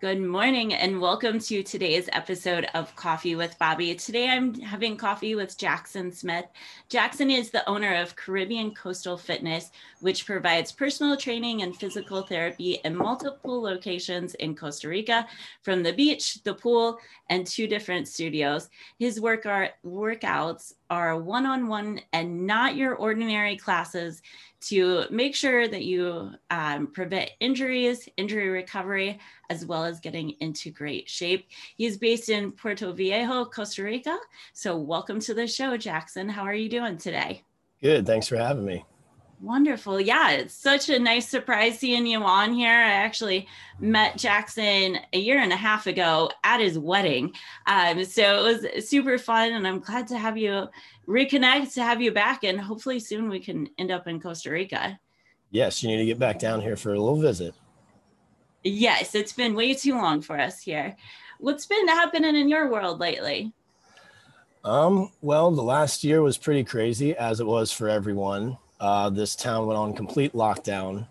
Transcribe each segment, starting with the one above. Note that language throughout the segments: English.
Good morning and welcome to today's episode of Coffee with Bobbi. Today I'm having coffee with Jackson Smith. Jackson is the owner of Caribbean Coastal Fitness, which provides personal training and physical therapy in multiple locations in Costa Rica, from the beach, the pool, and two different studios. His work are, workouts are one on one and not your ordinary classes to make sure that you um, prevent injuries, injury recovery, as well as getting into great shape. He's based in Puerto Viejo, Costa Rica. So, welcome to the show, Jackson. How are you doing today? Good. Thanks for having me. Wonderful. Yeah, it's such a nice surprise seeing you on here. I actually met Jackson a year and a half ago at his wedding. Um, so it was super fun, and I'm glad to have you reconnect, to have you back, and hopefully soon we can end up in Costa Rica. Yes, you need to get back down here for a little visit. Yes, it's been way too long for us here. What's been happening in your world lately? Um, well, the last year was pretty crazy, as it was for everyone uh, this town went on complete lockdown,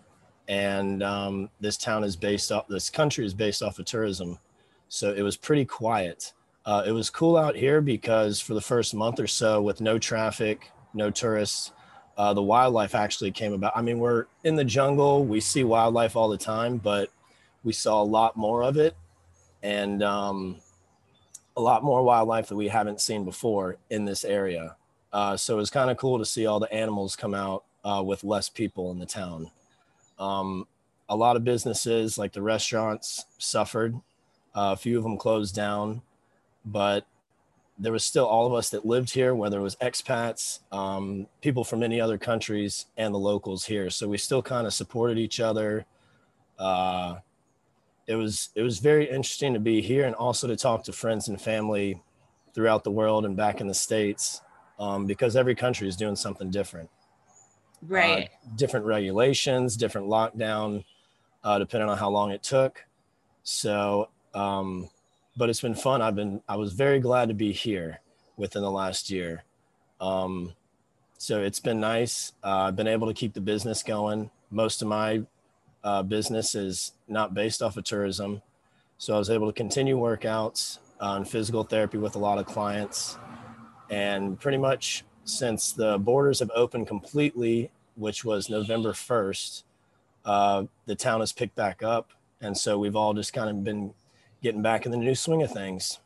and um, this town is based off. This country is based off of tourism, so it was pretty quiet. Uh, it was cool out here because for the first month or so, with no traffic, no tourists, uh, the wildlife actually came about. I mean, we're in the jungle, we see wildlife all the time, but we saw a lot more of it, and um, a lot more wildlife that we haven't seen before in this area. Uh, so it was kind of cool to see all the animals come out uh, with less people in the town. Um, a lot of businesses, like the restaurants, suffered. Uh, a few of them closed down, but there was still all of us that lived here, whether it was expats, um, people from any other countries, and the locals here. So we still kind of supported each other. Uh, it was it was very interesting to be here and also to talk to friends and family throughout the world and back in the states um, because every country is doing something different. Right. Uh, different regulations, different lockdown, uh, depending on how long it took. So, um, but it's been fun. I've been, I was very glad to be here within the last year. Um, so it's been nice. Uh, I've been able to keep the business going. Most of my uh, business is not based off of tourism. So I was able to continue workouts uh, and physical therapy with a lot of clients. And pretty much since the borders have opened completely, which was November 1st, uh, the town has picked back up. And so we've all just kind of been getting back in the new swing of things.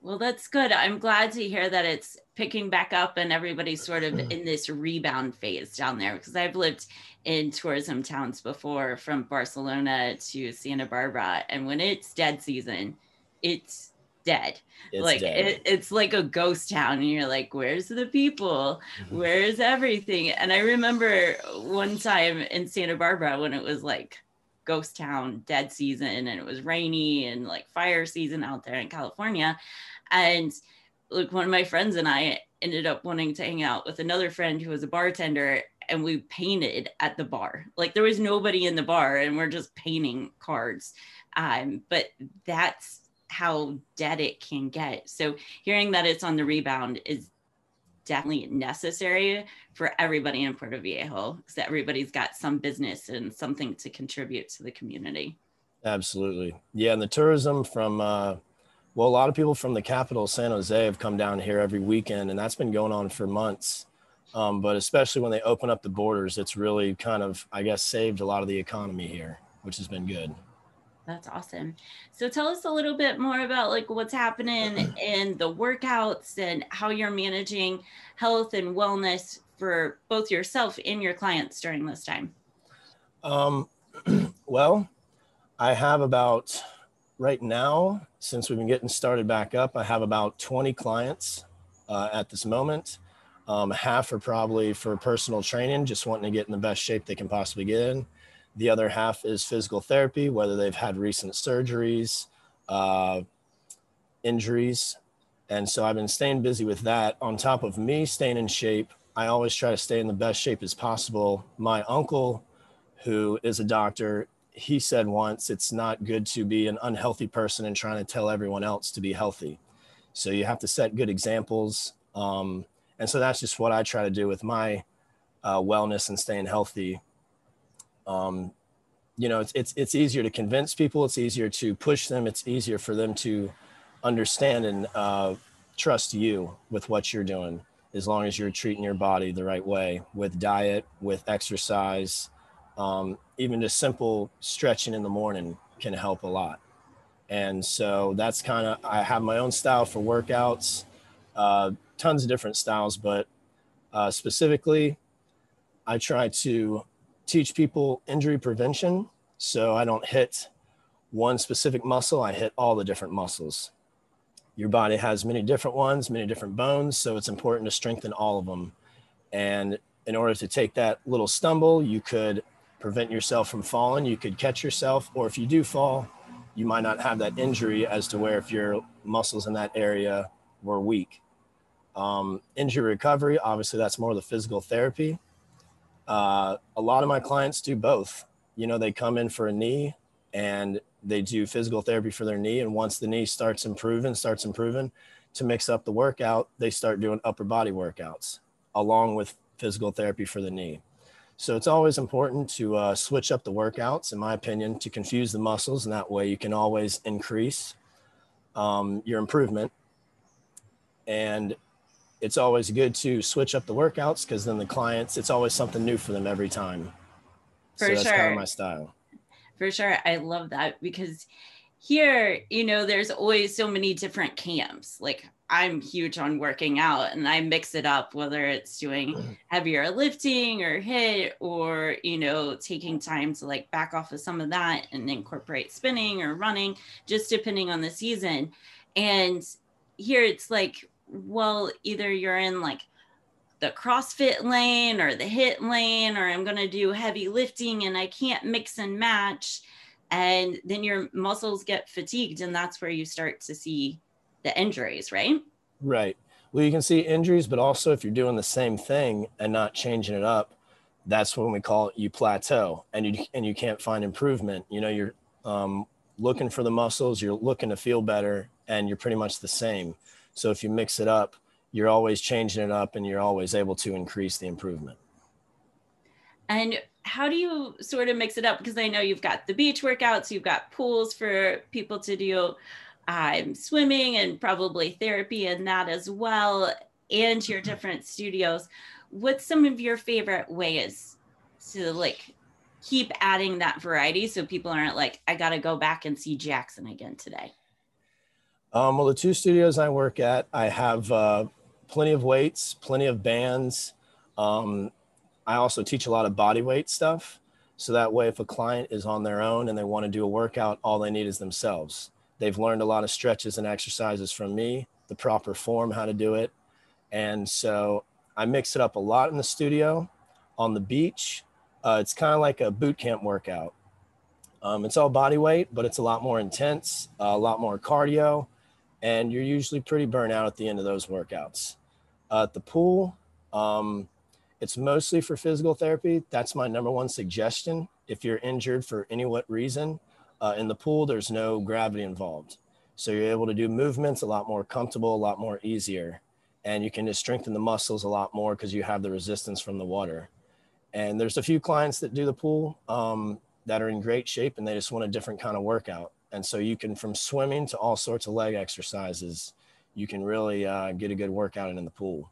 Well, that's good. I'm glad to hear that it's picking back up and everybody's sort of in this rebound phase down there because I've lived in tourism towns before from Barcelona to Santa Barbara. And when it's dead season, it's dead. It's like dead. It, it's like a ghost town, and you're like, "Where's the people? Mm-hmm. Where's everything?" And I remember one time in Santa Barbara when it was like ghost town, dead season, and it was rainy and like fire season out there in California, and like one of my friends and I ended up wanting to hang out with another friend who was a bartender and we painted at the bar. Like there was nobody in the bar and we're just painting cards. Um, but that's how dead it can get. So hearing that it's on the rebound is definitely necessary for everybody in Puerto Viejo because everybody's got some business and something to contribute to the community. Absolutely. Yeah. And the tourism from, uh, well, a lot of people from the capital, San Jose, have come down here every weekend, and that's been going on for months. Um, but especially when they open up the borders, it's really kind of, I guess, saved a lot of the economy here, which has been good. That's awesome. So tell us a little bit more about like what's happening in the workouts and how you're managing health and wellness for both yourself and your clients during this time. Um, well, I have about right now, since we've been getting started back up, I have about 20 clients uh, at this moment. Um, half are probably for personal training, just wanting to get in the best shape they can possibly get in. The other half is physical therapy, whether they've had recent surgeries, uh, injuries. And so I've been staying busy with that. On top of me staying in shape, I always try to stay in the best shape as possible. My uncle, who is a doctor, he said once it's not good to be an unhealthy person and trying to tell everyone else to be healthy. So you have to set good examples. Um, and so that's just what I try to do with my uh, wellness and staying healthy um, you know, it's, it's, it's easier to convince people. It's easier to push them. It's easier for them to understand and uh, trust you with what you're doing as long as you're treating your body the right way with diet, with exercise, um, even just simple stretching in the morning can help a lot. And so that's kind of, I have my own style for workouts, uh, tons of different styles, but uh, specifically, I try to teach people injury prevention. So I don't hit one specific muscle, I hit all the different muscles. Your body has many different ones, many different bones. So it's important to strengthen all of them. And in order to take that little stumble, you could prevent yourself from falling. You could catch yourself, or if you do fall, you might not have that injury as to where if your muscles in that area were weak. Um, injury recovery, obviously, that's more the physical therapy. Uh, a lot of my clients do both. You know, they come in for a knee and they do physical therapy for their knee. And once the knee starts improving, starts improving, to mix up the workout, they start doing upper body workouts along with physical therapy for the knee. So it's always important to uh, switch up the workouts, in my opinion, to confuse the muscles. And that way you can always increase um, your improvement. And it's always good to switch up the workouts because then the clients, it's always something new for them every time. For so that's sure. kind of my style. For sure. I love that because here, you know, there's always so many different camps. Like I'm huge on working out and I mix it up, whether it's doing heavier lifting or HIIT or, you know, taking time to like back off of some of that and incorporate spinning or running, just depending on the season. And here it's like, well, either you're in like the CrossFit lane or the HIIT lane, or I'm going to do heavy lifting and I can't mix and match. And then your muscles get fatigued. And that's where you start to see the injuries, right? Right. Well, you can see injuries, but also if you're doing the same thing and not changing it up, that's when we call it you plateau and you and you can't find improvement. You know, you're um, looking for the muscles, you're looking to feel better, and you're pretty much the same. So if you mix it up, you're always changing it up and you're always able to increase the improvement. And how do you sort of mix it up? Because I know you've got the beach workouts, you've got pools for people to do um, swimming and probably therapy and that as well, and your different studios. What's some of your favorite ways to like keep adding that variety so people aren't like, I got to go back and see Jackson again today? Um, well, the two studios I work at, I have uh, plenty of weights, plenty of bands. Um, I also teach a lot of body weight stuff. So that way, if a client is on their own and they want to do a workout, all they need is themselves. They've learned a lot of stretches and exercises from me, the proper form, how to do it. And so I mix it up a lot in the studio. On the beach, uh, it's kind of like a boot camp workout. Um, it's all body weight, but it's a lot more intense, a lot more cardio, and you're usually pretty burnt out at the end of those workouts. Uh, at the pool, um, it's mostly for physical therapy. That's my number one suggestion. If you're injured for any what reason, uh, in the pool, there's no gravity involved. So you're able to do movements a lot more comfortable, a lot more easier. And you can just strengthen the muscles a lot more because you have the resistance from the water. And there's a few clients that do the pool um, that are in great shape and they just want a different kind of workout. And so you can, from swimming to all sorts of leg exercises, you can really uh, get a good workout in the pool.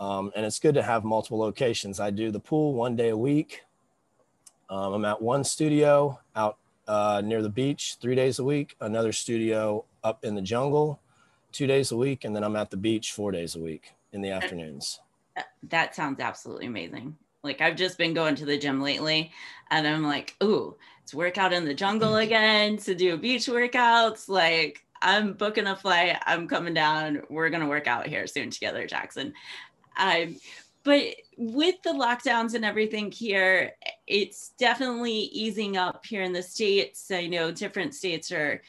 Um, and it's good to have multiple locations. I do the pool one day a week. Um, I'm at one studio out uh, near the beach three days a week, another studio up in the jungle two days a week, and then I'm at the beach four days a week in the afternoons. That sounds absolutely amazing. Like I've just been going to the gym lately, and I'm like, ooh, it's workout in the jungle again to do beach workouts. Like I'm booking a flight. I'm coming down. We're gonna work out here soon together, Jackson. Um, but with the lockdowns and everything here, it's definitely easing up here in the states. I know different states are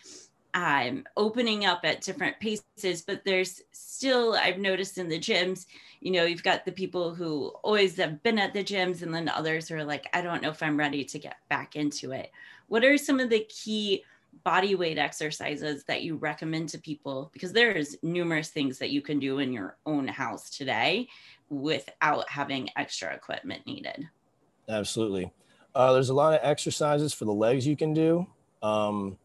um, opening up at different paces, but there's still, I've noticed in the gyms, you know, you've got the people who always have been at the gyms, and then others are like, I don't know if I'm ready to get back into it. What are some of the key body weight exercises that you recommend to people? Because there's numerous things that you can do in your own house today without having extra equipment needed. Absolutely. Uh, there's a lot of exercises for the legs you can do. Um,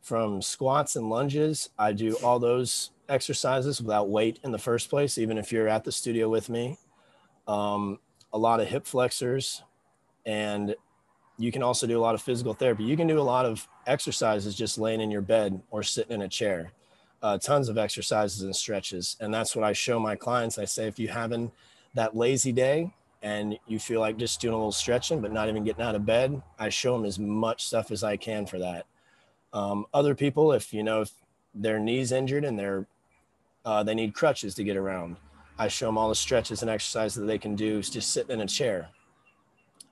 from squats and lunges, I do all those exercises without weight in the first place, even if you're at the studio with me. Um, a lot of hip flexors, and you can also do a lot of physical therapy. You can do a lot of exercises just laying in your bed or sitting in a chair. Uh, tons of exercises and stretches. And that's what I show my clients. I say, if you having that lazy day and you feel like just doing a little stretching, but not even getting out of bed, I show them as much stuff as I can for that. Um, other people, if you know, if their knees injured and they're uh, they need crutches to get around, I show them all the stretches and exercises that they can do just sitting in a chair.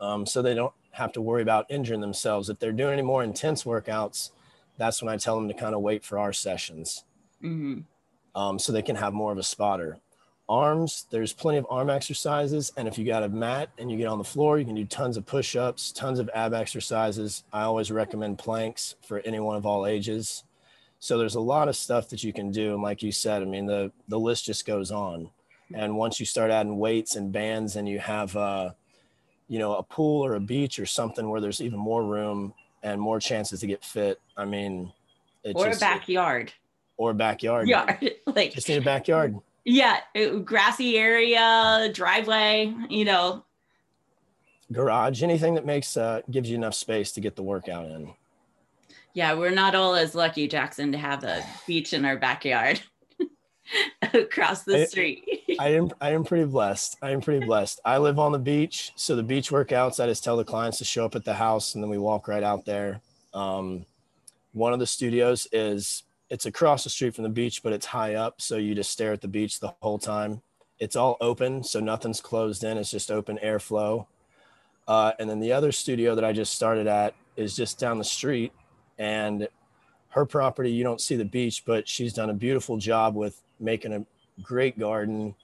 Um, so they don't have to worry about injuring themselves. If they're doing any more intense workouts, that's when I tell them to kind of wait for our sessions. Mm-hmm. Um, so they can have more of a spotter. Arms, there's plenty of arm exercises. And if you got a mat and you get on the floor, you can do tons of push ups, tons of ab exercises. I always recommend planks for anyone of all ages. So there's a lot of stuff that you can do. And like you said, I mean, the, the list just goes on. And once you start adding weights and bands and you have, uh, you know, a pool or a beach or something where there's even more room and more chances to get fit. I mean, or just, a backyard. Or a backyard. Yard. like just need a backyard. Yeah. Grassy area, driveway, you know. Garage, anything that makes uh gives you enough space to get the workout in. Yeah, we're not all as lucky, Jackson, to have a beach in our backyard. across the I, street. I am I am pretty blessed. I am pretty blessed. I live on the beach, so the beach workouts I just tell the clients to show up at the house, and then we walk right out there. Um, one of the studios is it's across the street from the beach, but it's high up, so you just stare at the beach the whole time. It's all open, so nothing's closed in. It's just open airflow. Uh, and then the other studio that I just started at is just down the street, and her property you don't see the beach, but she's done a beautiful job with making a great garden,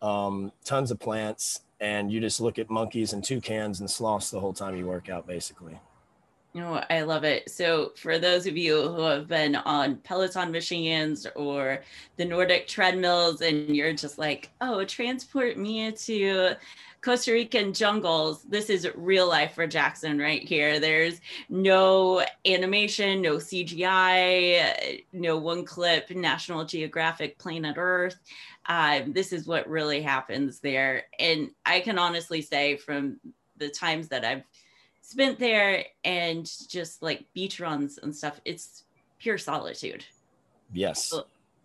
um, tons of plants, and you just look at monkeys and toucans and sloths the whole time you work out, basically. Oh, I love it. So, for those of you who have been on Peloton machines or the Nordic treadmills, and you're just like, oh, transport me to Costa Rican jungles, this is real life for Jackson right here. There's no animation, no CGI, no one clip, National Geographic Planet Earth. Uh, this is what really happens there. And I can honestly say from the times that I've spent there and just like beach runs and stuff, it's pure solitude. Yes.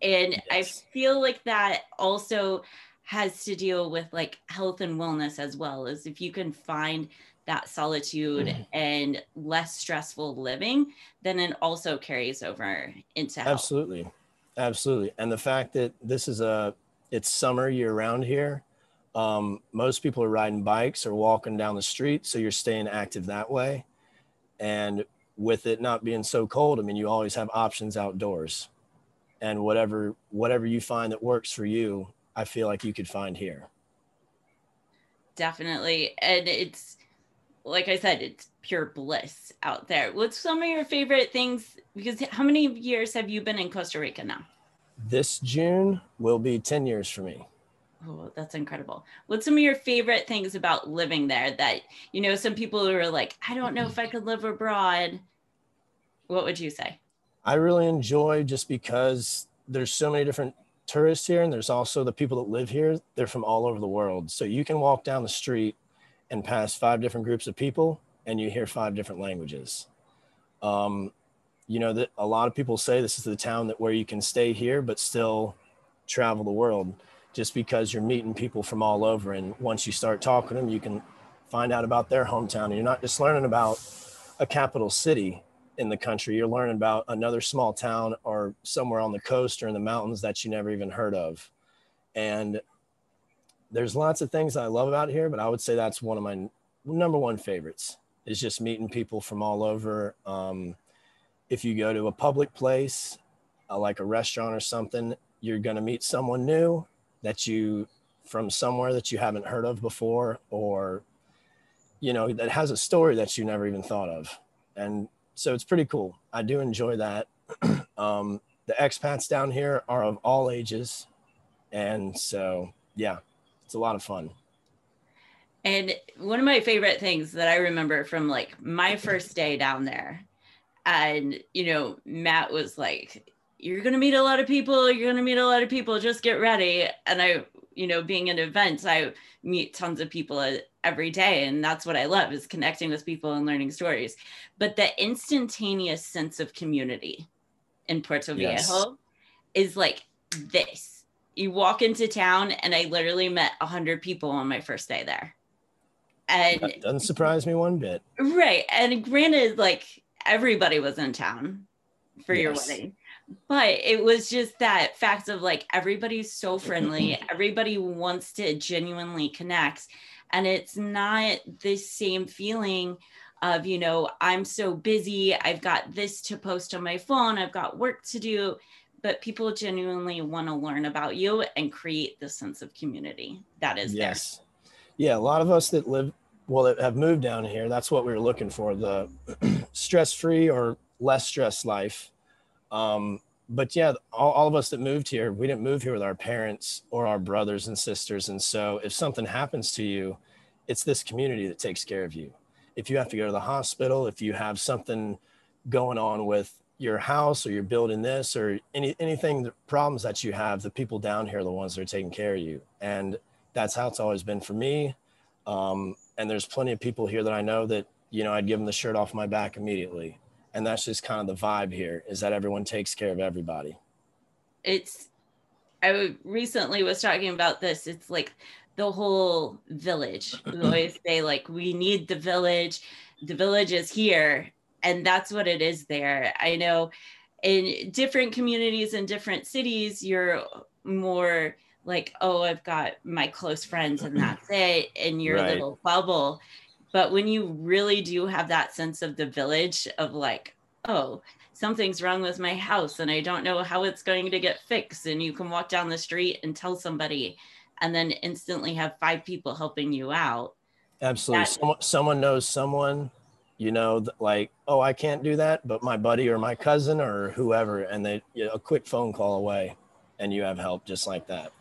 And yes. I feel like that also has to deal with like health and wellness as well as if you can find that solitude mm-hmm. and less stressful living then it also carries over into health. absolutely absolutely and the fact that this is a it's summer year round here um, most people are riding bikes or walking down the street so you're staying active that way and with it not being so cold i mean you always have options outdoors and whatever whatever you find that works for you I feel like you could find here. Definitely. And it's like I said, it's pure bliss out there. What's some of your favorite things? Because how many years have you been in Costa Rica now? This June will be 10 years for me. Oh, that's incredible. What's some of your favorite things about living there that, you know, some people are like, I don't know if I could live abroad. What would you say? I really enjoy just because there's so many different tourists here and there's also the people that live here they're from all over the world so you can walk down the street and pass five different groups of people and you hear five different languages um, you know that a lot of people say this is the town that where you can stay here but still travel the world just because you're meeting people from all over and once you start talking to them you can find out about their hometown and you're not just learning about a capital city in the country. You're learning about another small town or somewhere on the coast or in the mountains that you never even heard of. And there's lots of things I love about here, but I would say that's one of my number one favorites is just meeting people from all over. Um, if you go to a public place, uh, like a restaurant or something, you're going to meet someone new that you from somewhere that you haven't heard of before, or you know that has a story that you never even thought of. And so it's pretty cool. I do enjoy that. um, the expats down here are of all ages, and so yeah, it's a lot of fun. And one of my favorite things that I remember from like my first day down there, and you know, Matt was like, You're gonna meet a lot of people, you're gonna meet a lot of people, just get ready. And I, you know, being in events, I meet tons of people every day. And that's what I love is connecting with people and learning stories. But the instantaneous sense of community in Puerto Viejo is like this. You walk into town and I literally met a hundred people on my first day there and that doesn't surprise me one bit. Right. And granted, like everybody was in town for yes. your wedding. But it was just that fact of like everybody's so friendly, everybody wants to genuinely connect. And it's not the same feeling of, you know, I'm so busy, I've got this to post on my phone, I've got work to do. But people genuinely want to learn about you and create the sense of community that is yes. there yeah, a lot of us that live, well, that have moved down here, that's what we were looking for the stress free or less stress life. Um, but yeah, all, all, of us that moved here, we didn't move here with our parents or our brothers and sisters. And so if something happens to you, it's this community that takes care of you. If you have to go to the hospital, if you have something going on with your house or you're building this or any anything the problems that you have the people down here are the ones that are taking care of you and that's how it's always been for me. Um, and there's plenty of people here that I know that, you know, I'd give them the shirt off my back immediately. And that's just kind of the vibe here is that everyone takes care of everybody. It's, I recently was talking about this. It's like the whole village. We always say, like, we need the village. The village is here. And that's what it is there. I know in different communities in different cities, you're more like, oh, I've got my close friends and that's it in your right. little bubble. But when you really do have that sense of the village of like, oh, something's wrong with my house and I don't know how it's going to get fixed. And you can walk down the street and tell somebody and then instantly have five people helping you out. Absolutely. That- someone, someone knows someone, you know, like, oh, I can't do that, but my buddy or my cousin or whoever, and they, you know, a quick phone call away and you have help just like that.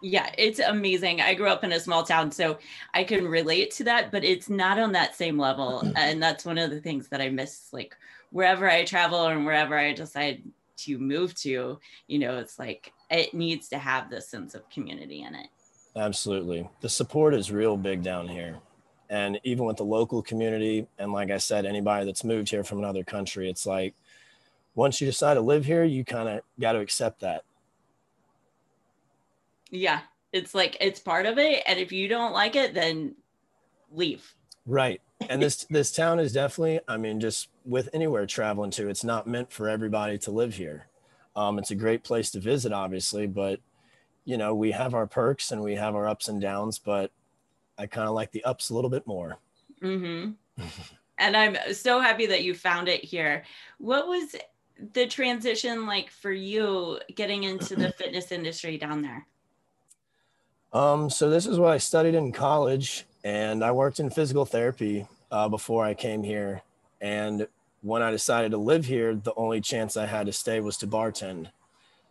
Yeah, it's amazing. I grew up in a small town, so I can relate to that, but it's not on that same level. Mm-hmm. And that's one of the things that I miss. Like wherever I travel and wherever I decide to move to, you know, it's like it needs to have this sense of community in it. Absolutely. The support is real big down here. And even with the local community, and like I said, anybody that's moved here from another country, it's like once you decide to live here, you kind of got to accept that yeah, it's like it's part of it, and if you don't like it, then leave. Right. And this this town is definitely, I mean, just with anywhere traveling to, it's not meant for everybody to live here. Um, it's a great place to visit, obviously, but you know, we have our perks and we have our ups and downs, but I kind of like the ups a little bit more. Mm-hmm. and I'm so happy that you found it here. What was the transition like for you getting into the fitness industry down there? Um, so this is what I studied in college, and I worked in physical therapy uh, before I came here. And when I decided to live here, the only chance I had to stay was to bartend.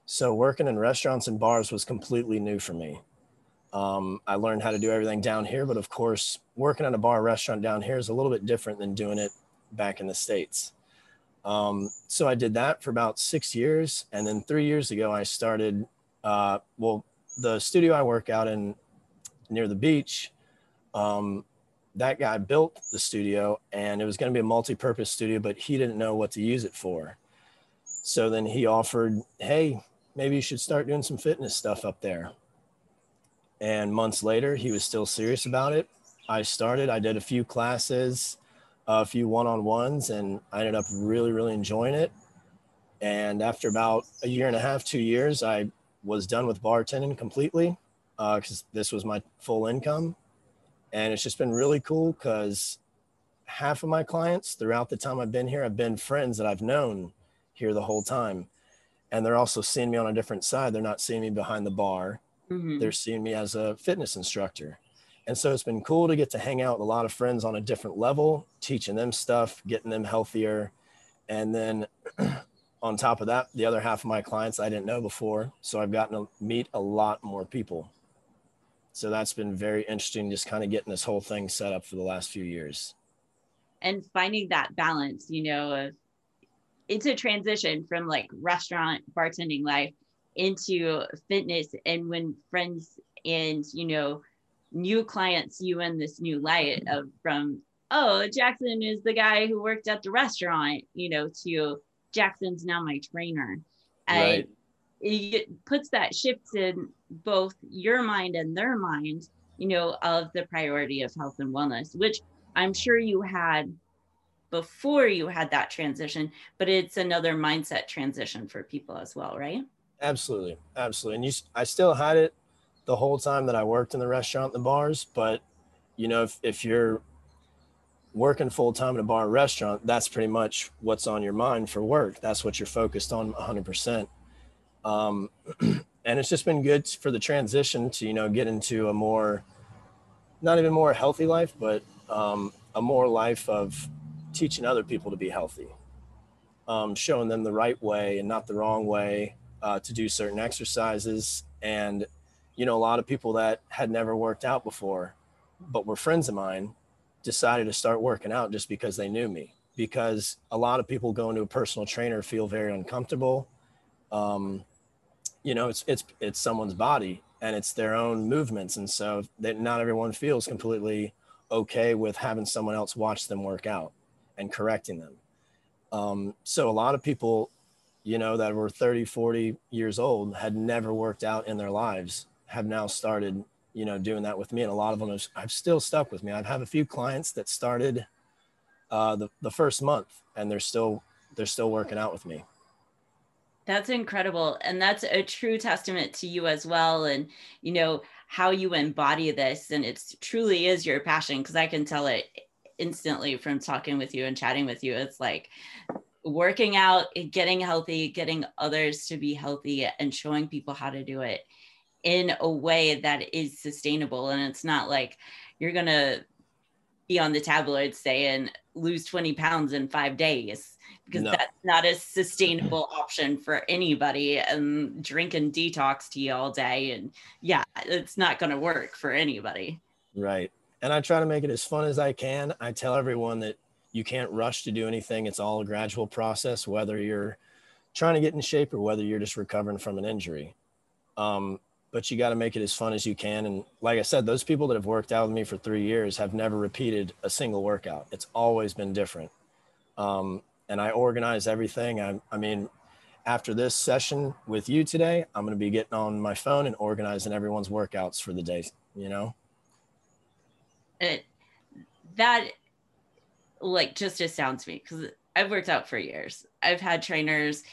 So working in restaurants and bars was completely new for me. Um, I learned how to do everything down here, but of course, working at a bar restaurant down here is a little bit different than doing it back in the States. Um, so I did that for about six years. And then three years ago, I started, uh, well, the studio I work out in near the beach, um, that guy built the studio and it was going to be a multi-purpose studio, but he didn't know what to use it for. So then he offered, Hey, maybe you should start doing some fitness stuff up there. And months later, he was still serious about it. I started, I did a few classes, a few one-on-ones, and I ended up really, really enjoying it. And after about a year and a half, two years, I was done with bartending completely because uh, this was my full income. And it's just been really cool because half of my clients throughout the time I've been here have been friends that I've known here the whole time. And they're also seeing me on a different side. They're not seeing me behind the bar, mm-hmm. they're seeing me as a fitness instructor. And so it's been cool to get to hang out with a lot of friends on a different level, teaching them stuff, getting them healthier. And then on top of that, the other half of my clients I didn't know before. So I've gotten to meet a lot more people. So that's been very interesting, just kind of getting this whole thing set up for the last few years. And finding that balance, you know, of it's a transition from like restaurant bartending life into fitness. And when friends and, you know, new clients you in this new light of from oh jackson is the guy who worked at the restaurant you know to jackson's now my trainer and right. it puts that shift in both your mind and their mind you know of the priority of health and wellness which i'm sure you had before you had that transition but it's another mindset transition for people as well right absolutely absolutely and you i still had it the whole time that I worked in the restaurant and the bars. But, you know, if, if you're working full time in a bar or restaurant, that's pretty much what's on your mind for work. That's what you're focused on 100%. Um, and it's just been good for the transition to, you know, get into a more, not even more healthy life, but um, a more life of teaching other people to be healthy, um, showing them the right way and not the wrong way uh, to do certain exercises and you know, a lot of people that had never worked out before, but were friends of mine, decided to start working out just because they knew me. Because a lot of people going to a personal trainer feel very uncomfortable. Um, you know, it's it's it's someone's body and it's their own movements, and so that not everyone feels completely okay with having someone else watch them work out and correcting them. Um, so a lot of people, you know, that were 30, 40 years old had never worked out in their lives have now started, you know, doing that with me. And a lot of them have, have still stuck with me. I have a few clients that started uh, the, the first month and they're still, they're still working out with me. That's incredible. And that's a true testament to you as well. And, you know, how you embody this. And it truly is your passion because I can tell it instantly from talking with you and chatting with you. It's like working out, getting healthy, getting others to be healthy, and showing people how to do it in a way that is sustainable. And it's not like you're going to be on the tabloids saying lose 20 pounds in five days because no. that's not a sustainable option for anybody and drinking detox tea all day and yeah it's not going to work for anybody right and i try to make it as fun as i can i tell everyone that you can't rush to do anything it's all a gradual process whether you're trying to get in shape or whether you're just recovering from an injury um, but you got to make it as fun as you can. And like I said, those people that have worked out with me for three years have never repeated a single workout. It's always been different. Um, and I organize everything. I, I mean, after this session with you today, I'm going to be getting on my phone and organizing everyone's workouts for the day, you know? It, that like just astounds me because I've worked out for years. I've had trainers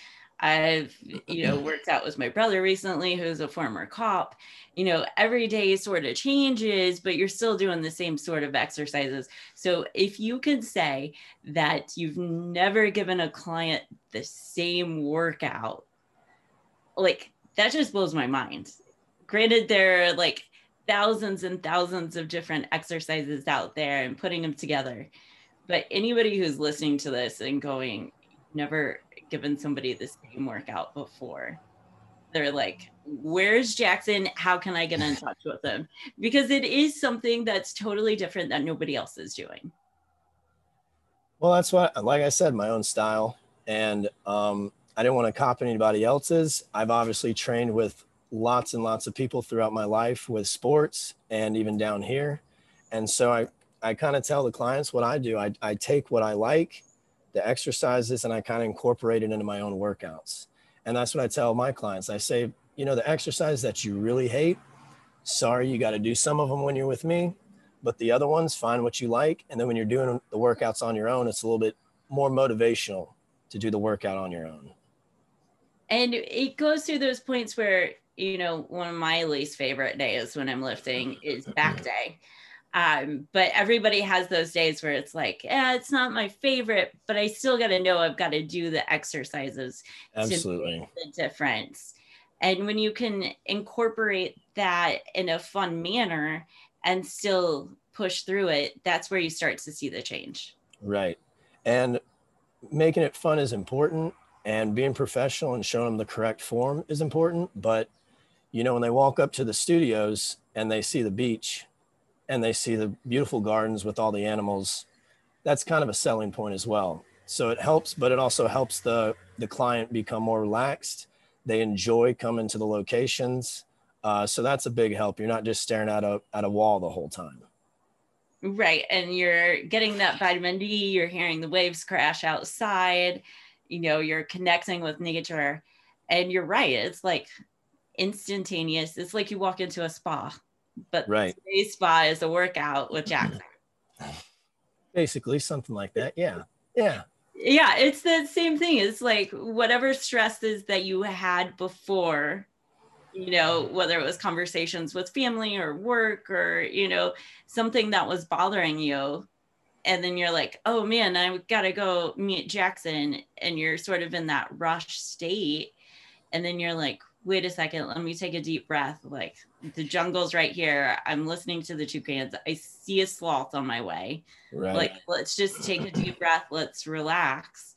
I've, you know, mm-hmm. worked out with my brother recently, who's a former cop. You know, every day sort of changes, but you're still doing the same sort of exercises. So if you could say that you've never given a client the same workout, like that just blows my mind. Granted, there are like thousands and thousands of different exercises out there and putting them together. But anybody who's listening to this and going, never given somebody the same workout before. They're like, where's Jackson? How can I get in touch with him? Because it is something that's totally different that nobody else is doing. Well, that's what, like I said, my own style. And um, I didn't want to copy anybody else's. I've obviously trained with lots and lots of people throughout my life with sports and even down here. And so I, I kind of tell the clients what I do. I, I take what I like the exercises and I kind of incorporate it into my own workouts. And that's what I tell my clients. I say, you know, the exercise that you really hate, sorry, you got to do some of them when you're with me, but the other ones, find what you like. And then when you're doing the workouts on your own, it's a little bit more motivational to do the workout on your own. And it goes through those points where, you know, one of my least favorite days when I'm lifting is back mm-hmm. day. Um, but everybody has those days where it's like, yeah, it's not my favorite, but I still got to know I've got to do the exercises Absolutely. to make the difference. And when you can incorporate that in a fun manner and still push through it, that's where you start to see the change. Right. And making it fun is important and being professional and showing them the correct form is important. But, you know, when they walk up to the studios, and they see the beach and they see the beautiful gardens with all the animals, that's kind of a selling point as well. So it helps, but it also helps the the client become more relaxed. They enjoy coming to the locations. Uh, so that's a big help. You're not just staring at a at a wall the whole time. Right. And you're getting that vitamin D, you're hearing the waves crash outside, you know, you're connecting with nature. And you're right. It's like instantaneous. It's like you walk into a spa, but right. today's spa is a workout with Jackson. Basically, something like that. Yeah. Yeah. Yeah. It's the same thing. It's like whatever stresses that you had before you know, whether it was conversations with family or work or, you know, something that was bothering you. And then you're like, oh man, I've got to go meet Jackson. And you're sort of in that rush state. And then you're like, wait a second, let me take a deep breath. Like the jungle's right here. I'm listening to the toucans. I see a sloth on my way. Right. Like, let's just take a deep breath. Let's relax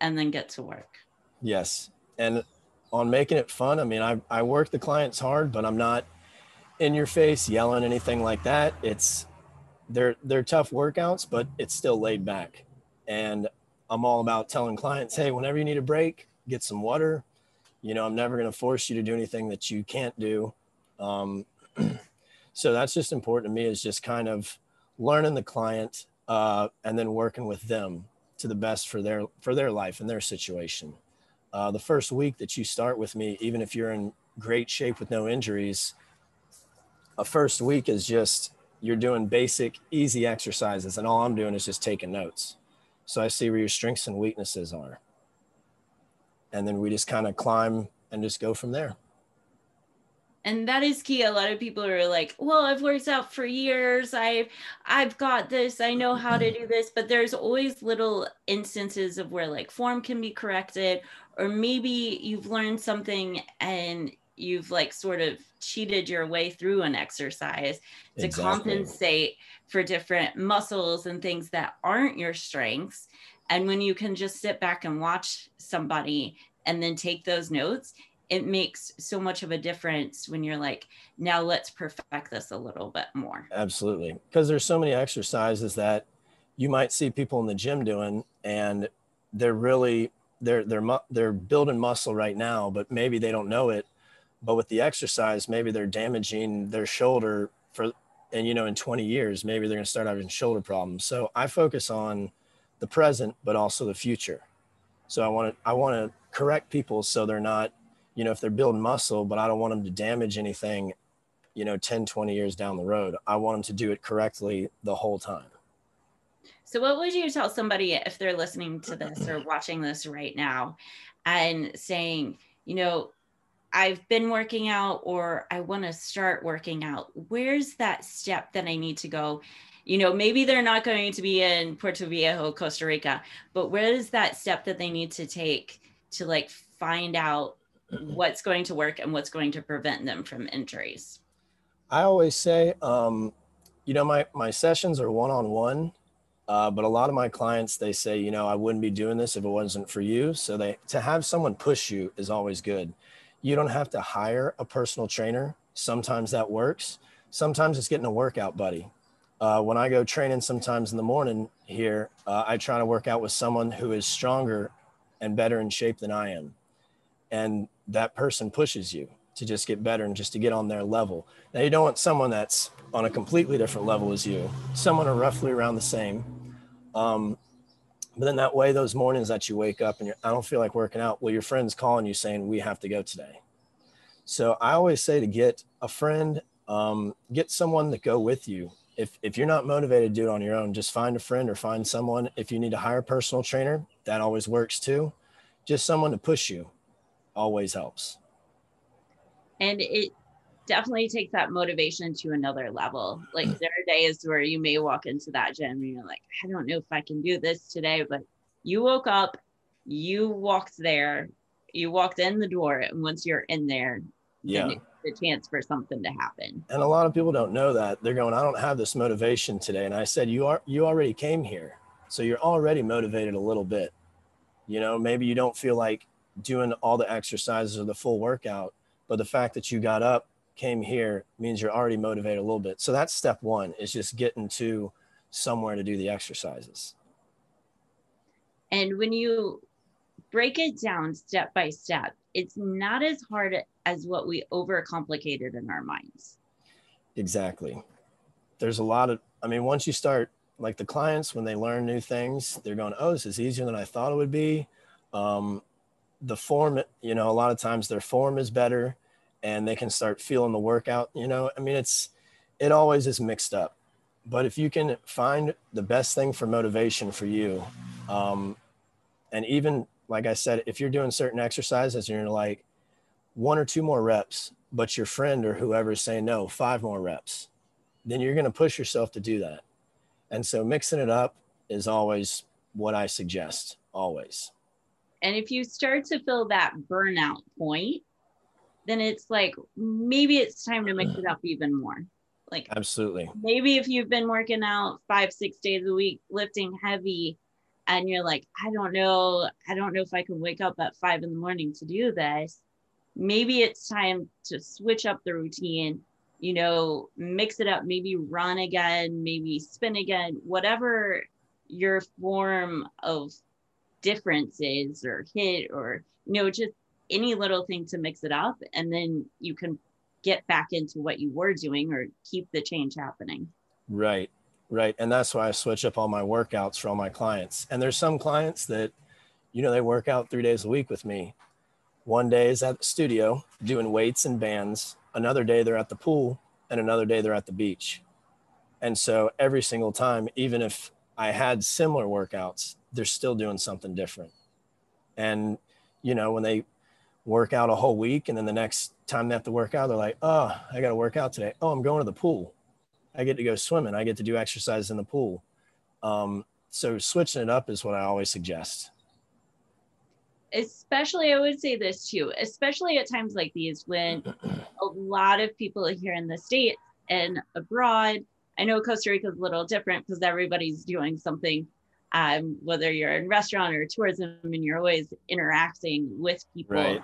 and then get to work. Yes. And on making it fun. I mean, I, I work the clients hard, but I'm not in your face yelling anything like that. It's they're they're tough workouts, but it's still laid back. And I'm all about telling clients, hey, whenever you need a break, get some water. You know, I'm never going to force you to do anything that you can't do. Um, so that's just important to me is just kind of learning the client uh, and then working with them to the best for their for their life and their situation uh, the first week that you start with me, even if you're in great shape with no injuries, a first week is just you're doing basic, easy exercises, and all I'm doing is just taking notes. So I see where your strengths and weaknesses are. And then we just kind of climb and just go from there and that is key. A lot of people are like well i've worked out for years. I've i've got this. I know how to do this. But there's always little instances of where like form can be corrected or maybe you've learned something and you've like sort of cheated your way through an exercise to exactly. compensate for different muscles and things that aren't your strengths. And when you can just sit back and watch somebody and then take those notes it makes so much of a difference when you're like now let's perfect this a little bit more. Absolutely. Because there's so many exercises that you might see people in the gym doing and they're really they're they're they're building muscle right now but maybe they don't know it. But with the exercise maybe they're damaging their shoulder for and you know in 20 years maybe they're going to start having shoulder problems. So i focus on the present but also the future. So i want to i want to correct people so they're not you know, if they're building muscle, but I don't want them to damage anything, you know, 10, 20 years down the road. I want them to do it correctly the whole time. So, what would you tell somebody if they're listening to this or watching this right now and saying, you know, I've been working out or I want to start working out? Where's that step that I need to go? You know, maybe they're not going to be in Puerto Viejo, Costa Rica, but where is that step that they need to take to like find out what's going to work and what's going to prevent them from injuries? I always say, um, you know, my, my sessions are one on one, but a lot of my clients, they say, you know, I wouldn't be doing this if it wasn't for you. So they, to have someone push you is always good. You don't have to hire a personal trainer. Sometimes that works. Sometimes it's getting a workout buddy. Uh, when I go training sometimes in the morning here, uh, I try to work out with someone who is stronger and better in shape than I am. And that person pushes you to just get better and just to get on their level. Now you don't want someone that's on a completely different level as you, someone are roughly around the same. Um, but then that way, those mornings that you wake up and you're, I don't feel like working out, well, your friend's calling you saying, we have to go today. So I always say to get a friend, um, get someone to go with you. If, if you're not motivated to do it on your own, just find a friend or find someone. If you need to hire a personal trainer, that always works too. Just someone to push you always helps. And it definitely takes that motivation to another level. Like there are days where you may walk into that gym and you're like, I don't know if I can do this today, but you woke up, you walked there, you walked in the door, and once you're in there, yeah. the chance for something to happen. And a lot of people don't know that. They're going, I don't have this motivation today. And I said, You are you already came here. So you're already motivated a little bit. You know, maybe you don't feel like doing all the exercises or the full workout, but the fact that you got up, came here means you're already motivated a little bit. So that's step one is just getting to somewhere to do the exercises. And when you break it down step by step, it's not as hard as what we overcomplicated in our minds. Exactly. There's a lot of, I mean, once you start, like the clients, when they learn new things, they're going, oh, this is easier than I thought it would be. Um, the form, you know, a lot of times their form is better and they can start feeling the workout. You know, I mean, it's, it always is mixed up. But if you can find the best thing for motivation for you, um, and even like I said, if you're doing certain exercises and you're like one or two more reps, but your friend or whoever is saying no, five more reps, then you're going to push yourself to do that. And so mixing it up is always what I suggest, always. And if you start to feel that burnout point, then it's like maybe it's time to mix it up even more. Like, absolutely. Maybe if you've been working out five, six days a week, lifting heavy, and you're like, I don't know, I don't know if I can wake up at five in the morning to do this. Maybe it's time to switch up the routine, you know, mix it up, maybe run again, maybe spin again, whatever your form of difference is or HIIT or, you know, just any little thing to mix it up. And then you can get back into what you were doing or keep the change happening. Right. Right. And that's why I switch up all my workouts for all my clients. And there's some clients that, you know, they work out three days a week with me. One day is at the studio doing weights and bands. Another day they're at the pool and another day they're at the beach. And so every single time, even if I had similar workouts, they're still doing something different. And, you know, when they work out a whole week and then the next time they have to work out, they're like, oh, I got to work out today. Oh, I'm going to the pool I get to go swimming. I get to do exercise in the pool. Um, so switching it up is what I always suggest. Especially, I would say this too, especially at times like these when a lot of people here in the States and abroad, I know Costa Rica is a little different because everybody's doing something, um, whether you're in restaurant or tourism and you're always interacting with people. Right.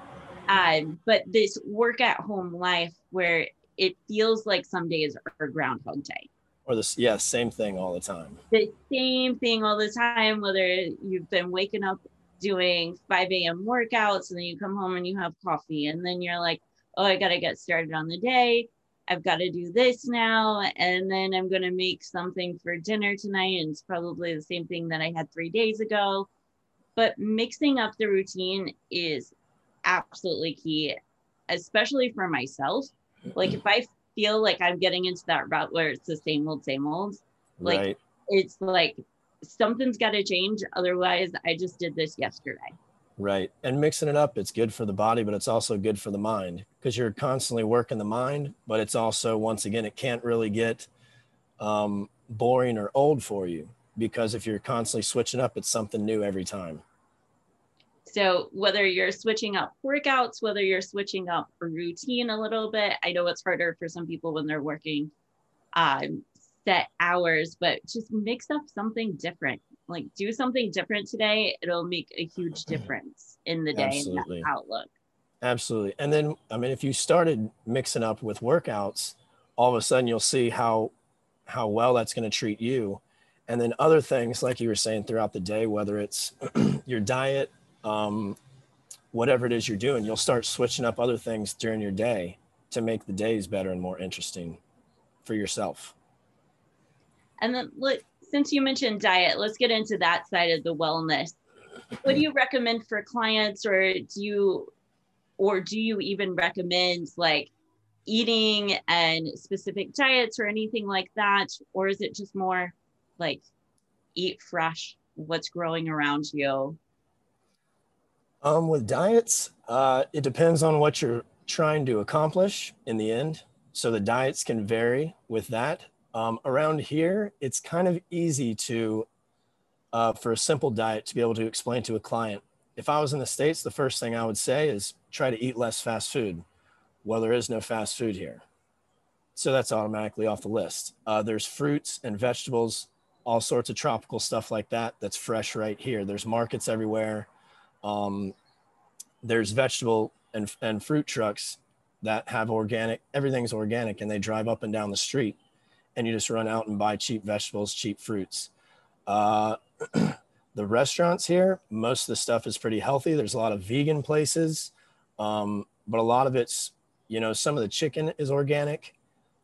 Um, but this work at home life where it feels like some days are Groundhog Day. Or this, yeah, same thing all the time. The same thing all the time, whether you've been waking up doing 5 a.m. workouts and then you come home and you have coffee and then you're like, oh, I got to get started on the day. I've got to do this now. And then I'm going to make something for dinner tonight. And it's probably the same thing that I had three days ago. But mixing up the routine is absolutely key, especially for myself like if I feel like I'm getting into that route where it's the same old, same old, like right. it's like something's got to change. Otherwise, I just did this yesterday. Right. And mixing it up, it's good for the body, but it's also good for the mind because you're constantly working the mind. But it's also, once again, it can't really get um, boring or old for you because if you're constantly switching up, it's something new every time. So whether you're switching up workouts, whether you're switching up routine a little bit, I know it's harder for some people when they're working um, set hours, but just mix up something different. Like do something different today. It'll make a huge difference in the day Absolutely. and outlook. Absolutely. And then, I mean, if you started mixing up with workouts, all of a sudden you'll see how how well that's going to treat you. And then other things, like you were saying throughout the day, whether it's your diet, um, whatever it is you're doing, you'll start switching up other things during your day to make the days better and more interesting for yourself. And then, look, since you mentioned diet, let's get into that side of the wellness. What do you recommend for clients, or do you, or do you even recommend like eating and specific diets or anything like that, or is it just more like eat fresh, what's growing around you, um, with diets, uh, it depends on what you're trying to accomplish in the end. So the diets can vary with that. Um, around here, it's kind of easy to, uh, for a simple diet, to be able to explain to a client. If I was in the States, the first thing I would say is try to eat less fast food. Well, there is no fast food here. So that's automatically off the list. Uh, there's fruits and vegetables, all sorts of tropical stuff like that that's fresh right here. There's markets everywhere um, there's vegetable and, and fruit trucks that have organic, everything's organic, and they drive up and down the street, and you just run out and buy cheap vegetables, cheap fruits. Uh, the restaurants here, most of the stuff is pretty healthy. There's a lot of vegan places, um, but a lot of it's, you know, some of the chicken is organic.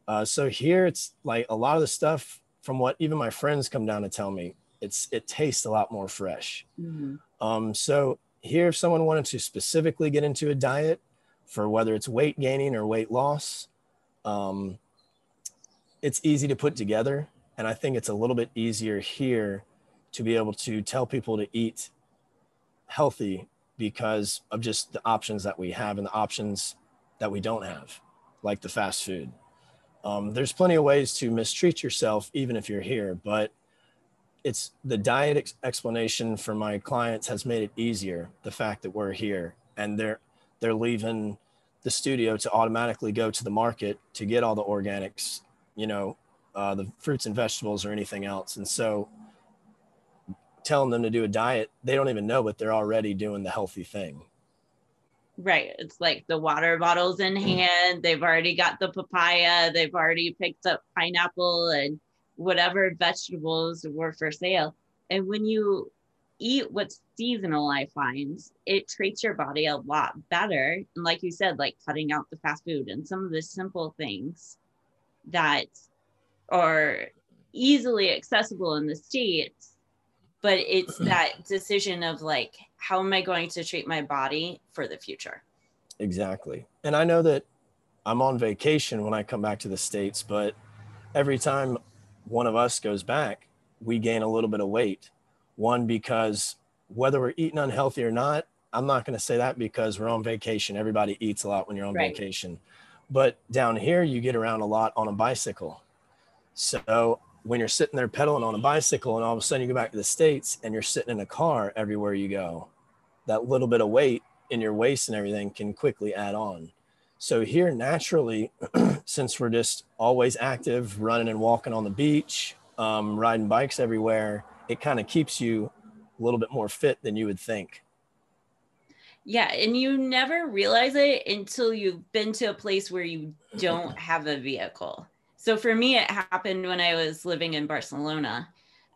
Uh, so here it's like a lot of the stuff from what even my friends come down to tell me, it's it tastes a lot more fresh. Mm-hmm. Um, so here, if someone wanted to specifically get into a diet for whether it's weight gaining or weight loss, um, it's easy to put together. And I think it's a little bit easier here to be able to tell people to eat healthy because of just the options that we have and the options that we don't have, like the fast food. Um, there's plenty of ways to mistreat yourself, even if you're here, but it's the diet ex- explanation for my clients has made it easier. The fact that we're here and they're they're leaving the studio to automatically go to the market to get all the organics, you know, uh, the fruits and vegetables or anything else. And so telling them to do a diet, they don't even know, but they're already doing the healthy thing. Right. It's like the water bottles in hand. They've already got the papaya. They've already picked up pineapple and whatever vegetables were for sale. And when you eat what's seasonal, I find it treats your body a lot better. And like you said, like cutting out the fast food and some of the simple things that are easily accessible in the States, but it's that decision of like, how am I going to treat my body for the future? Exactly. And I know that I'm on vacation when I come back to the States, but every time one of us goes back, we gain a little bit of weight. One, because whether we're eating unhealthy or not, I'm not going to say that because we're on vacation. Everybody eats a lot when you're on right. vacation. But down here, you get around a lot on a bicycle. So when you're sitting there pedaling on a bicycle and all of a sudden you go back to the States and you're sitting in a car everywhere you go, that little bit of weight in your waist and everything can quickly add on. So here naturally, since we're just always active, running and walking on the beach, um, riding bikes everywhere, it kind of keeps you a little bit more fit than you would think. Yeah, and you never realize it until you've been to a place where you don't have a vehicle. So for me, it happened when I was living in Barcelona.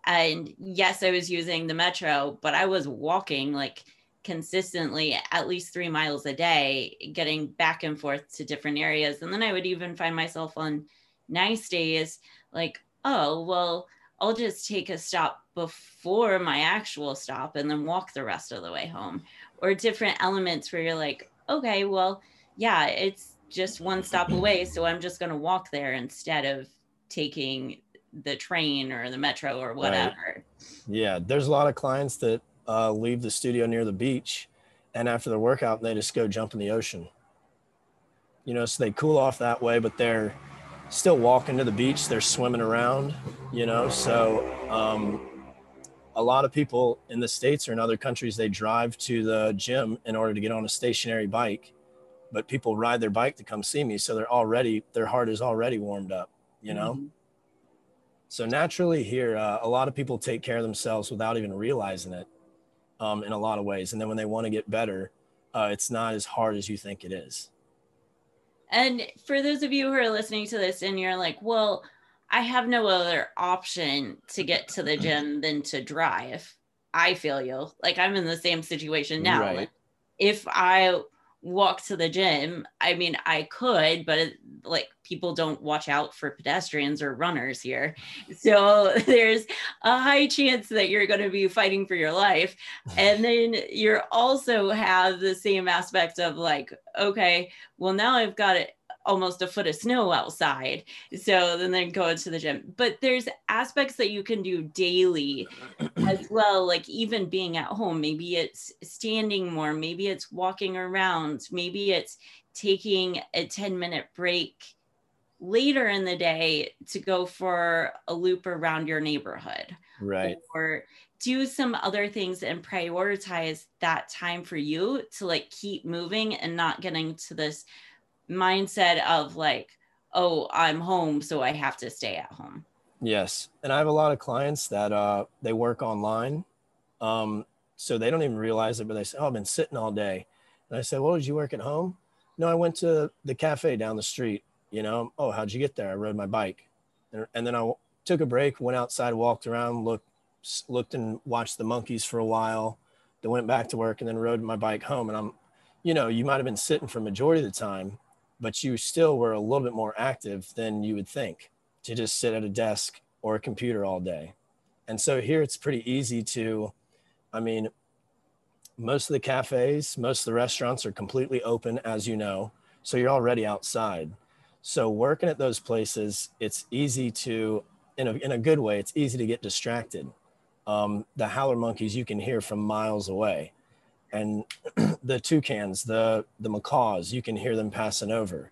And yes, I was using the metro, but I was walking like consistently at least three miles a day, getting back and forth to different areas. And then I would even find myself on nice days like, oh, well, I'll just take a stop before my actual stop and then walk the rest of the way home. Or different elements where you're like, okay, well, yeah, it's just one stop away. So I'm just going to walk there instead of taking the train or the metro or whatever. Right. Yeah, there's a lot of clients that uh, leave the studio near the beach, and after the workout, they just go jump in the ocean. You know, so they cool off that way, but they're still walking to the beach. They're swimming around. You know, so um, a lot of people in the states or in other countries they drive to the gym in order to get on a stationary bike but people ride their bike to come see me so they're already their heart is already warmed up you know mm-hmm. so naturally here uh, a lot of people take care of themselves without even realizing it um, in a lot of ways. And then when they want to get better, uh, it's not as hard as you think it is. And for those of you who are listening to this and you're like, well, I have no other option to get to the gym than to drive. I feel you. Like I'm in the same situation now. Right. If I walk to the gym. I mean, I could, but it, like people don't watch out for pedestrians or runners here. So there's a high chance that you're going to be fighting for your life. And then you're also have the same aspect of like, okay, well, now I've got it almost a foot of snow outside. So then they go into the gym. But there's aspects that you can do daily as well, like even being at home. Maybe it's standing more, maybe it's walking around, maybe it's taking a 10 minute break later in the day to go for a loop around your neighborhood. Right. Or do some other things and prioritize that time for you to like keep moving and not getting to this mindset of like, oh, I'm home, so I have to stay at home. Yes. And I have a lot of clients that uh, they work online. Um, so they don't even realize it, but they say, oh, I've been sitting all day. And I said, well, did you work at home? no, I went to the cafe down the street. You know, oh, how'd you get there? I rode my bike, and, and then I took a break, went outside, walked around, looked looked and watched the monkeys for a while. Then went back to work and then rode my bike home. And I'm, you know, you might have been sitting for majority of the time, but you still were a little bit more active than you would think to just sit at a desk or a computer all day. And so here it's pretty easy to, I mean, most of the cafes, most of the restaurants are completely open, as you know. So you're already outside. So working at those places, it's easy to, in a, in a good way, it's easy to get distracted. Um, the howler monkeys you can hear from miles away. And the toucans, the, the macaws, you can hear them passing over.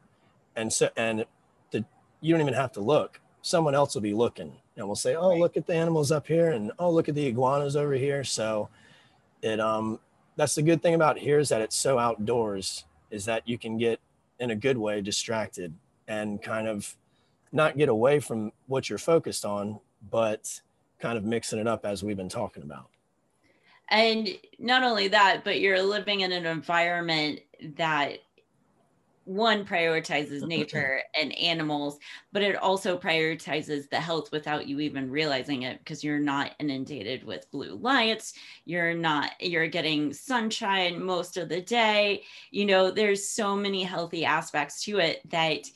And so, and the, you don't even have to look. Someone else will be looking and we'll say, oh, look at the animals up here. And oh, look at the iguanas over here. So it, um, that's the good thing about here is that it's so outdoors is that you can get in a good way distracted and kind of not get away from what you're focused on but kind of mixing it up as we've been talking about and not only that but you're living in an environment that one prioritizes nature and animals, but it also prioritizes the health without you even realizing it because you're not inundated with blue lights. You're not, you're getting sunshine most of the day. You know, there's so many healthy aspects to it that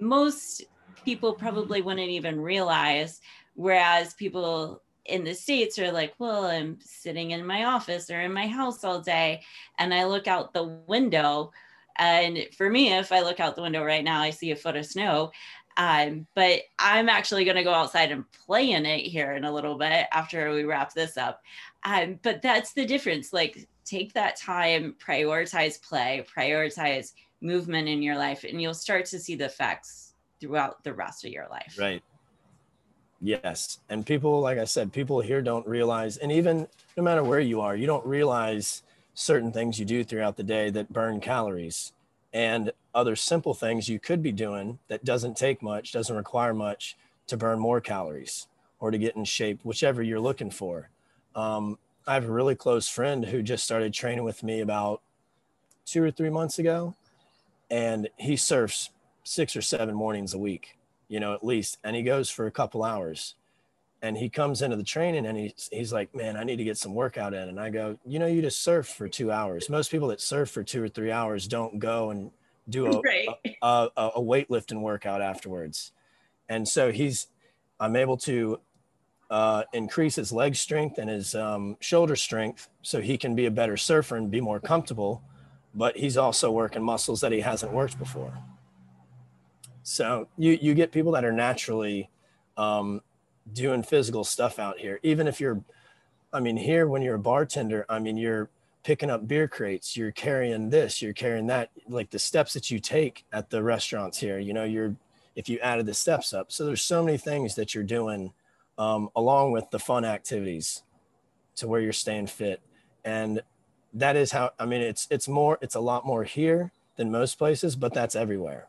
most people probably wouldn't even realize. Whereas people in the States are like, well, I'm sitting in my office or in my house all day and I look out the window and for me, if I look out the window right now, I see a foot of snow. Um, but I'm actually going to go outside and play in it here in a little bit after we wrap this up. Um, but that's the difference. Like, take that time, prioritize play, prioritize movement in your life, and you'll start to see the effects throughout the rest of your life. Right. Yes. And people, like I said, people here don't realize, and even no matter where you are, you don't realize certain things you do throughout the day that burn calories and other simple things you could be doing that doesn't take much, doesn't require much to burn more calories or to get in shape, whichever you're looking for. Um, I have a really close friend who just started training with me about two or three months ago, and he surfs six or seven mornings a week, you know, at least, and he goes for a couple hours. And he comes into the training and he's, he's like man i need to get some workout in. And i go you know you just surf for two hours. Most people that surf for two or three hours don't go and do a, right. a, a, a weightlifting workout afterwards. And so he's i'm able to uh, increase his leg strength and his um, shoulder strength so he can be a better surfer and be more comfortable but he's also working muscles that he hasn't worked before so you you get people that are naturally um, doing physical stuff out here. Even if you're, I mean, here when you're a bartender, I mean, you're picking up beer crates, you're carrying this, you're carrying that, like the steps that you take at the restaurants here, you know, you're, if you added the steps up. So there's so many things that you're doing um, along with the fun activities to where you're staying fit. And that is how, I mean, it's, it's more, it's a lot more here than most places, but that's everywhere.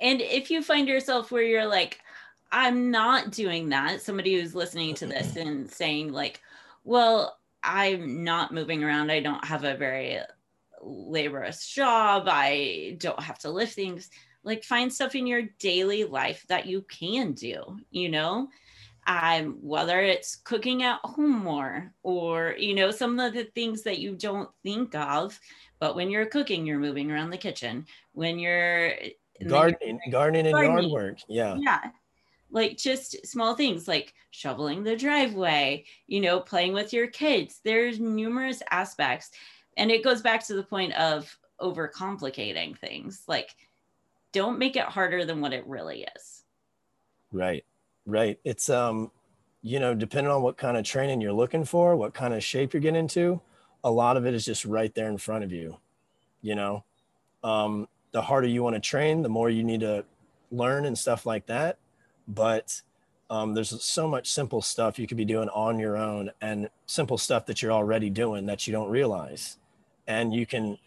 And if you find yourself where you're like, I'm not doing that. Somebody who's listening to this and saying, like, well, I'm not moving around. I don't have a very laborious job. I don't have to lift things. Like, find stuff in your daily life that you can do, you know? Um, whether it's cooking at home more or, you know, some of the things that you don't think of. But when you're cooking, you're moving around the kitchen. When you're gardening, gardening and gardening, yard work. Yeah. Yeah like just small things like shoveling the driveway, you know, playing with your kids. There's numerous aspects. And it goes back to the point of overcomplicating things. Like, don't make it harder than what it really is. Right. Right. It's, um, you know, depending on what kind of training you're looking for, what kind of shape you're getting into, a lot of it is just right there in front of you. You know, um, the harder you want to train, the more you need to learn and stuff like that. But um, there's so much simple stuff you could be doing on your own and simple stuff that you're already doing that you don't realize. And you can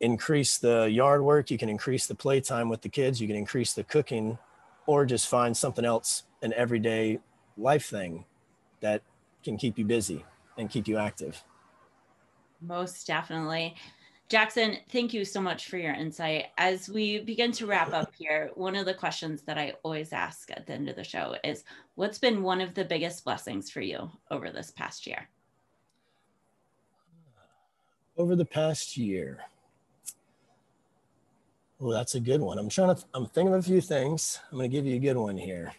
increase the yard work you can increase the playtime with the kids you can increase the cooking or just find something else an everyday life thing that can keep you busy and keep you active. Most definitely Jackson, thank you so much for your insight. As we begin to wrap up here, one of the questions that I always ask at the end of the show is what's been one of the biggest blessings for you over this past year? Over the past year. Well, that's a good one. I'm trying to, I'm thinking of a few things. I'm going to give you a good one here.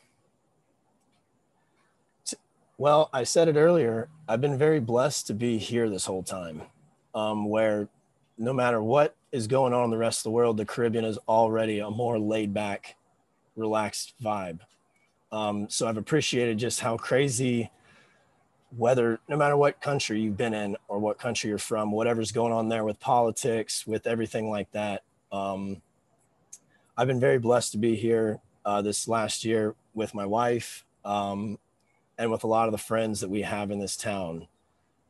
Well, I said it earlier. I've been very blessed to be here this whole time, um, where no matter what is going on in the rest of the world, the Caribbean is already a more laid back, relaxed vibe. Um, so I've appreciated just how crazy whether no matter what country you've been in or what country you're from, whatever's going on there with politics, with everything like that. Um, I've been very blessed to be here uh, this last year with my wife um, and with a lot of the friends that we have in this town.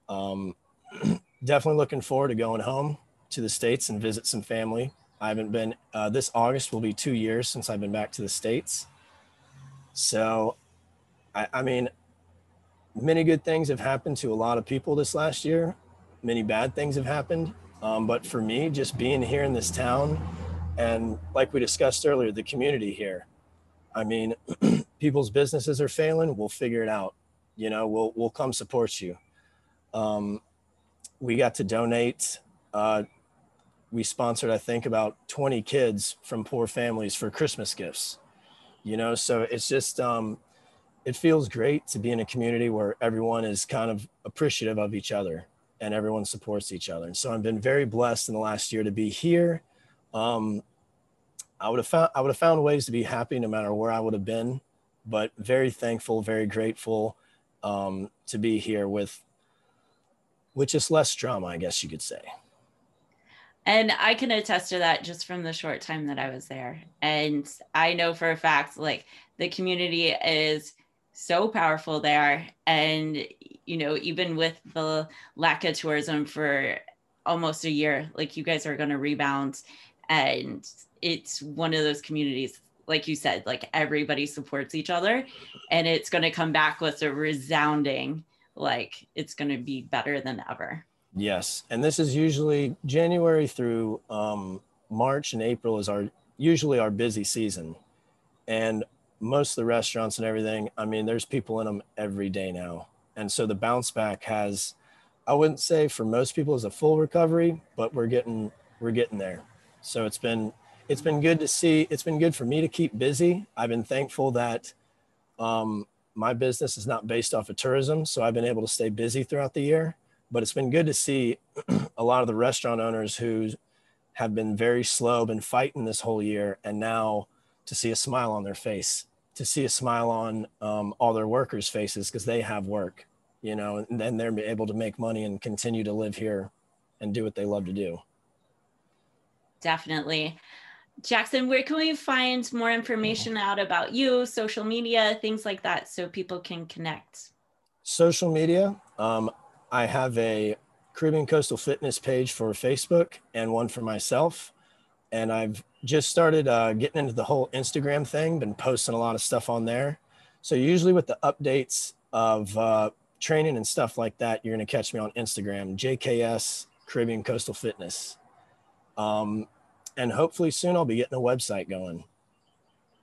Um, definitely looking forward to going home to the States and visit some family. I haven't been, uh, this August will be two years since I've been back to the States. So, I, I mean, many good things have happened to a lot of people this last year. Many bad things have happened. Um, but for me, just being here in this town and like we discussed earlier, the community here, I mean, people's businesses are failing. We'll figure it out. You know, we'll, we'll come support you. Um, we got to donate uh, we sponsored, I think, about 20 kids from poor families for Christmas gifts. You know, so it's just, um, it feels great to be in a community where everyone is kind of appreciative of each other and everyone supports each other. And so I've been very blessed in the last year to be here. Um, I would have found I would have found ways to be happy no matter where I would have been, but very thankful, very grateful um, to be here with, with just less drama, I guess you could say and I can attest to that just from the short time that I was there. And I know for a fact, like the community is so powerful there. And, you know, even with the lack of tourism for almost a year, like you guys are going to rebound. And it's one of those communities, like you said, like everybody supports each other. And it's going to come back with a resounding, like it's going to be better than ever. Yes, and this is usually January through um, March and April is our usually our busy season, and most of the restaurants and everything. I mean, there's people in them every day now, and so the bounce back has, I wouldn't say for most people is a full recovery, but we're getting we're getting there. So it's been it's been good to see. It's been good for me to keep busy. I've been thankful that um, my business is not based off of tourism, so I've been able to stay busy throughout the year but it's been good to see a lot of the restaurant owners who have been very slow, been fighting this whole year, and now to see a smile on their face, to see a smile on um, all their workers' faces because they have work, you know, and then they're able to make money and continue to live here and do what they love to do. Definitely. Jackson, where can we find more information out about you, social media, things like that, so people can connect? Social media. Um, I have a Caribbean Coastal Fitness page for Facebook and one for myself. And I've just started uh, getting into the whole Instagram thing, been posting a lot of stuff on there. So, usually with the updates of uh, training and stuff like that, you're going to catch me on Instagram, JKS Caribbean Coastal Fitness. Um, and hopefully soon I'll be getting a website going.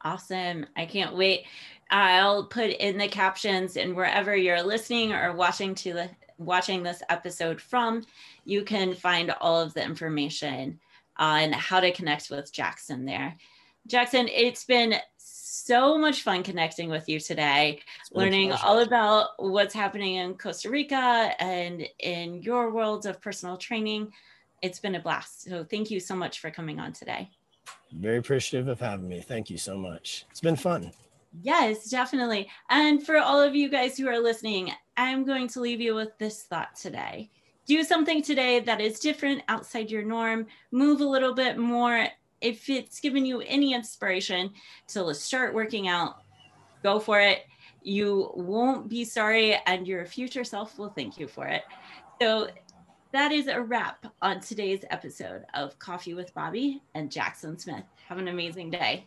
Awesome. I can't wait. I'll put in the captions and wherever you're listening or watching to the watching this episode from, you can find all of the information on how to connect with Jackson there. Jackson, it's been so much fun connecting with you today, learning all about what's happening in Costa Rica and in your world of personal training. It's been a blast. So, thank you so much for coming on today. Very appreciative of having me. Thank you so much. It's been fun. Yes, definitely. And for all of you guys who are listening, I'm going to leave you with this thought today. Do something today that is different outside your norm. Move a little bit more. If it's given you any inspiration to start working out, go for it. You won't be sorry, and your future self will thank you for it. So, that is a wrap on today's episode of Coffee with Bobbi and Jackson Smith. Have an amazing day.